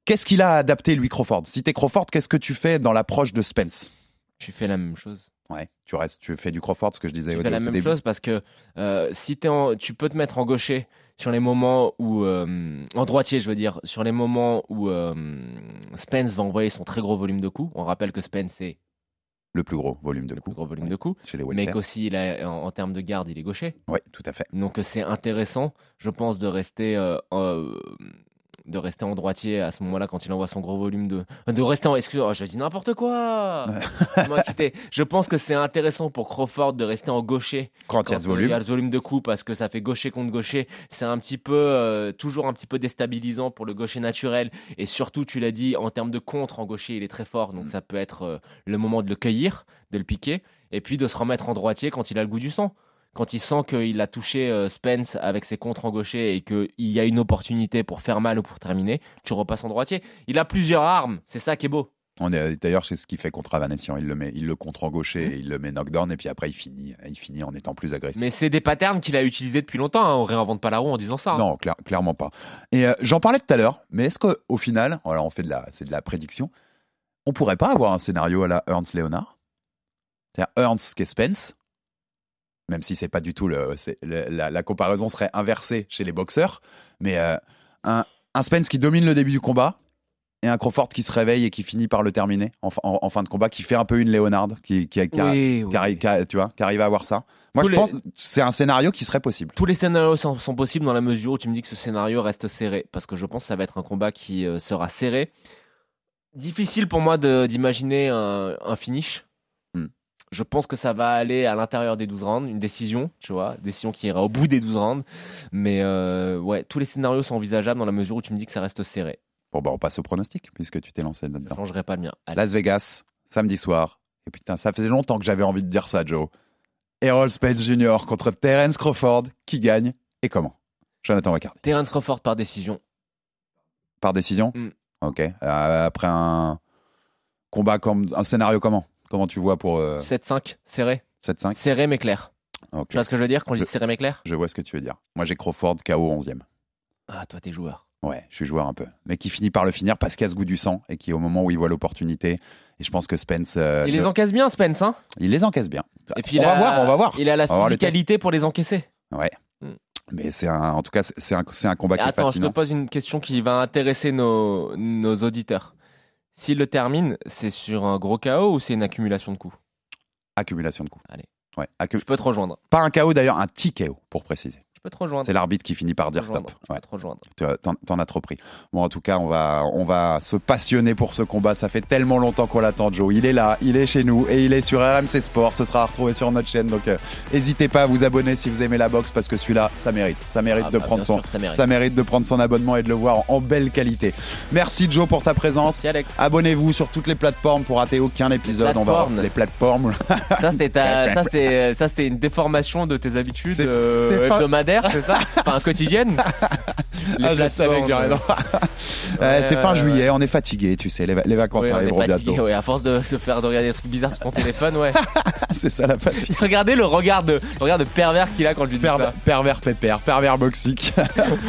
Speaker 6: Qu'est-ce qu'il a adapté, lui, Crawford? Si t'es Crawford, qu'est-ce que tu fais dans l'approche de Spence?
Speaker 7: Tu fais la même chose.
Speaker 6: Ouais, tu restes, tu fais du Crawford, ce que je disais
Speaker 7: Tu
Speaker 6: au,
Speaker 7: fais la même
Speaker 6: début.
Speaker 7: chose parce que euh, si en, tu peux te mettre en gaucher sur les moments où euh, en droitier, je veux dire, sur les moments où euh, Spence va envoyer son très gros volume de coups. On rappelle que Spence est
Speaker 6: Le plus gros volume de
Speaker 7: le plus
Speaker 6: coups
Speaker 7: gros volume
Speaker 6: Ouais,
Speaker 7: de coups,
Speaker 6: chez les
Speaker 7: mais qu'aussi en, en termes de garde, il est gaucher.
Speaker 6: Oui, tout à fait.
Speaker 7: Donc c'est intéressant, je pense, de rester euh, euh, de rester en droitier à ce moment-là quand il envoie son gros volume de de rester en excuse oh, je dis n'importe quoi. [laughs] Je pense que c'est intéressant pour Crawford de rester en gaucher
Speaker 6: Quand il y a ce
Speaker 7: euh, il y
Speaker 6: volume,
Speaker 7: a ce volume de coups parce que ça fait gaucher contre gaucher. C'est un petit peu euh, toujours un petit peu déstabilisant pour le gaucher naturel. Et surtout tu l'as dit en termes de contre en gaucher il est très fort.
Speaker 6: Mm.
Speaker 7: donc ça peut être euh, le moment de le cueillir de le piquer. Et puis de se remettre en droitier quand il a le goût du sang quand il sent qu'il a touché euh, Spence avec ses contres en gaucher et qu'il y a une opportunité pour faire mal ou pour terminer, tu repasses en droitier. Il a plusieurs armes, c'est ça qui est beau.
Speaker 6: d'ailleurs c'est ce qu'il fait contre Avanessian. Il le met, il le contre en gaucher, et il le met knockdown et puis après il finit, il finit en étant plus agressif.
Speaker 7: Mais c'est des patterns qu'il a utilisés depuis longtemps, hein. on réinvente pas la roue en disant ça. hein.
Speaker 6: Non, clair- clairement pas. Et euh, j'en parlais tout à l'heure, mais est-ce qu'au final, alors on fait de la, c'est de la prédiction, on pourrait pas avoir un scénario à la Ernst Leonard? C'est-à-dire Ernst qui est Spence, même si c'est pas du tout le, la, la comparaison serait inversée chez les boxeurs, mais euh, un, un Spence qui domine le début du combat et un Crawford qui se réveille et qui finit par le terminer en, fin- en- en fin de combat, qui fait un peu une Leonard, qui, qui, qui a-
Speaker 7: Oui, oui,
Speaker 6: qui arri-
Speaker 7: oui.
Speaker 6: qui a- tu vois, qui arrive à avoir ça. Moi,
Speaker 7: Tous
Speaker 6: je
Speaker 7: les-
Speaker 6: pense que c'est un scénario qui serait possible.
Speaker 7: Tous les scénarios sont, sont possibles dans la mesure où tu me dis que ce scénario reste serré, parce que je pense que ça va être un combat qui euh, sera serré. Difficile pour moi d'imaginer un, un finish. Je pense que ça va aller à l'intérieur des 12 rounds, une décision, tu vois, décision qui ira au bout des 12 rounds. Mais euh, ouais, tous les scénarios sont envisageables dans la mesure où tu me dis que ça reste serré.
Speaker 6: Bon, bah, on passe au pronostic, puisque tu t'es lancé
Speaker 7: Je ne
Speaker 6: là-dedans.
Speaker 7: changerai pas le mien. Allez.
Speaker 6: Las Vegas, samedi soir. Et putain, ça faisait longtemps que j'avais envie de dire ça, Joe. Errol Spence Jr. contre Terence Crawford. Qui gagne et comment? Jonathan Wacard.
Speaker 7: Terence Crawford par décision.
Speaker 6: Par décision?
Speaker 7: Mm.
Speaker 6: Ok. Euh, après un combat comme. Un scénario comment? Comment tu vois pour euh,
Speaker 7: 7-5, serré.
Speaker 6: 7-5
Speaker 7: Serré mais clair. Tu vois ce que je veux dire quand je
Speaker 6: Je-
Speaker 7: dis serré mais clair?
Speaker 6: Je vois ce que tu veux dire. Moi, j'ai Crawford KO 11e.
Speaker 7: Ah, toi, t'es joueur.
Speaker 6: Ouais, je suis joueur un peu. Mais qui finit par le finir parce qu'il a ce goût du sang et qui, au moment où il voit l'opportunité, et je pense que Spence. euh,
Speaker 7: Il les
Speaker 6: le-
Speaker 7: encaisse bien, Spence. Hein
Speaker 6: il les encaisse bien.
Speaker 7: Et puis
Speaker 6: on
Speaker 7: il
Speaker 6: va
Speaker 7: a-
Speaker 6: voir, on va voir.
Speaker 7: Il a la physicalité pour les encaisser.
Speaker 6: Ouais.
Speaker 7: Mm.
Speaker 6: Mais c'est un, en tout cas, c'est un, un combat qui est
Speaker 7: Attends, je te
Speaker 6: fascinant.
Speaker 7: pose une question qui va intéresser nos, nos auditeurs. S'il le termine, c'est sur un gros KO ou c'est une accumulation de coups?
Speaker 6: Accumulation de coups.
Speaker 7: Allez.
Speaker 6: Ouais, accu-
Speaker 7: Je peux te rejoindre.
Speaker 6: Pas un KO d'ailleurs, un TKO pour préciser.
Speaker 7: Peux te rejoindre.
Speaker 6: C'est l'arbitre qui finit par dire stop.
Speaker 7: Je
Speaker 6: Ouais.
Speaker 7: peux te rejoindre.
Speaker 6: T'en as trop pris. Bon, en tout cas, on va, on va se passionner pour ce combat. Ça fait tellement longtemps qu'on l'attend, Joe. Il est là, il est chez nous et il est sur RMC Sport. Ce sera retrouvé sur notre chaîne. Donc, euh, n'hésitez pas à vous abonner si vous aimez la boxe parce que celui-là, ça mérite. Ça mérite
Speaker 7: Ah
Speaker 6: de
Speaker 7: bah,
Speaker 6: prendre son,
Speaker 7: sûr, ça mérite.
Speaker 6: ça mérite de prendre son abonnement et de le voir en, belle qualité. Merci, Joe, pour ta présence.
Speaker 7: Merci Alex.
Speaker 6: Abonnez-vous sur toutes les plateformes pour rater aucun épisode. On va
Speaker 7: plateformes.
Speaker 6: les plateformes.
Speaker 7: Ça c'est [laughs] une déformation de tes habitudes euh, hebdomadaires, c'est ça [laughs] Enfin quotidiennes. Les
Speaker 6: Ah, je savais que j'aurais Euh, c'est fin juillet, on est fatigué, tu sais, les, les vacances
Speaker 7: ouais,
Speaker 6: arriveront bientôt.
Speaker 7: ouais, à force de se faire de regarder des trucs bizarres sur ton téléphone, ouais. [laughs]
Speaker 6: c'est ça la fatigue. [laughs]
Speaker 7: Regardez le regard de le regard de pervers qu'il a quand je lui dis
Speaker 6: Pervers, pervers pépère, pervers boxique.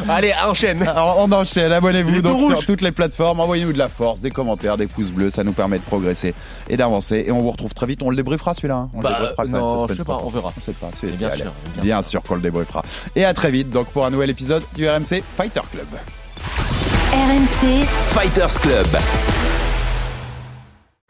Speaker 7: Allez, enchaîne.
Speaker 6: Alors, on enchaîne, abonnez-vous donc sur toutes les plateformes, envoyez-nous de la force, des commentaires, des pouces bleus, ça nous permet de progresser et d'avancer. Et on vous retrouve très vite, on le débriefera celui-là. hein. On le
Speaker 7: Bah,
Speaker 6: débriefera quand même,
Speaker 7: non, je sais
Speaker 6: pas,
Speaker 7: on verra.
Speaker 6: On sait pas, c'est-
Speaker 7: Bien
Speaker 6: allez.
Speaker 7: sûr, bien
Speaker 6: Bien sûr qu'on le débriefera. Et à très vite donc pour un nouvel épisode du RMC Fighter Club.
Speaker 4: RMC,
Speaker 2: Fighters Club.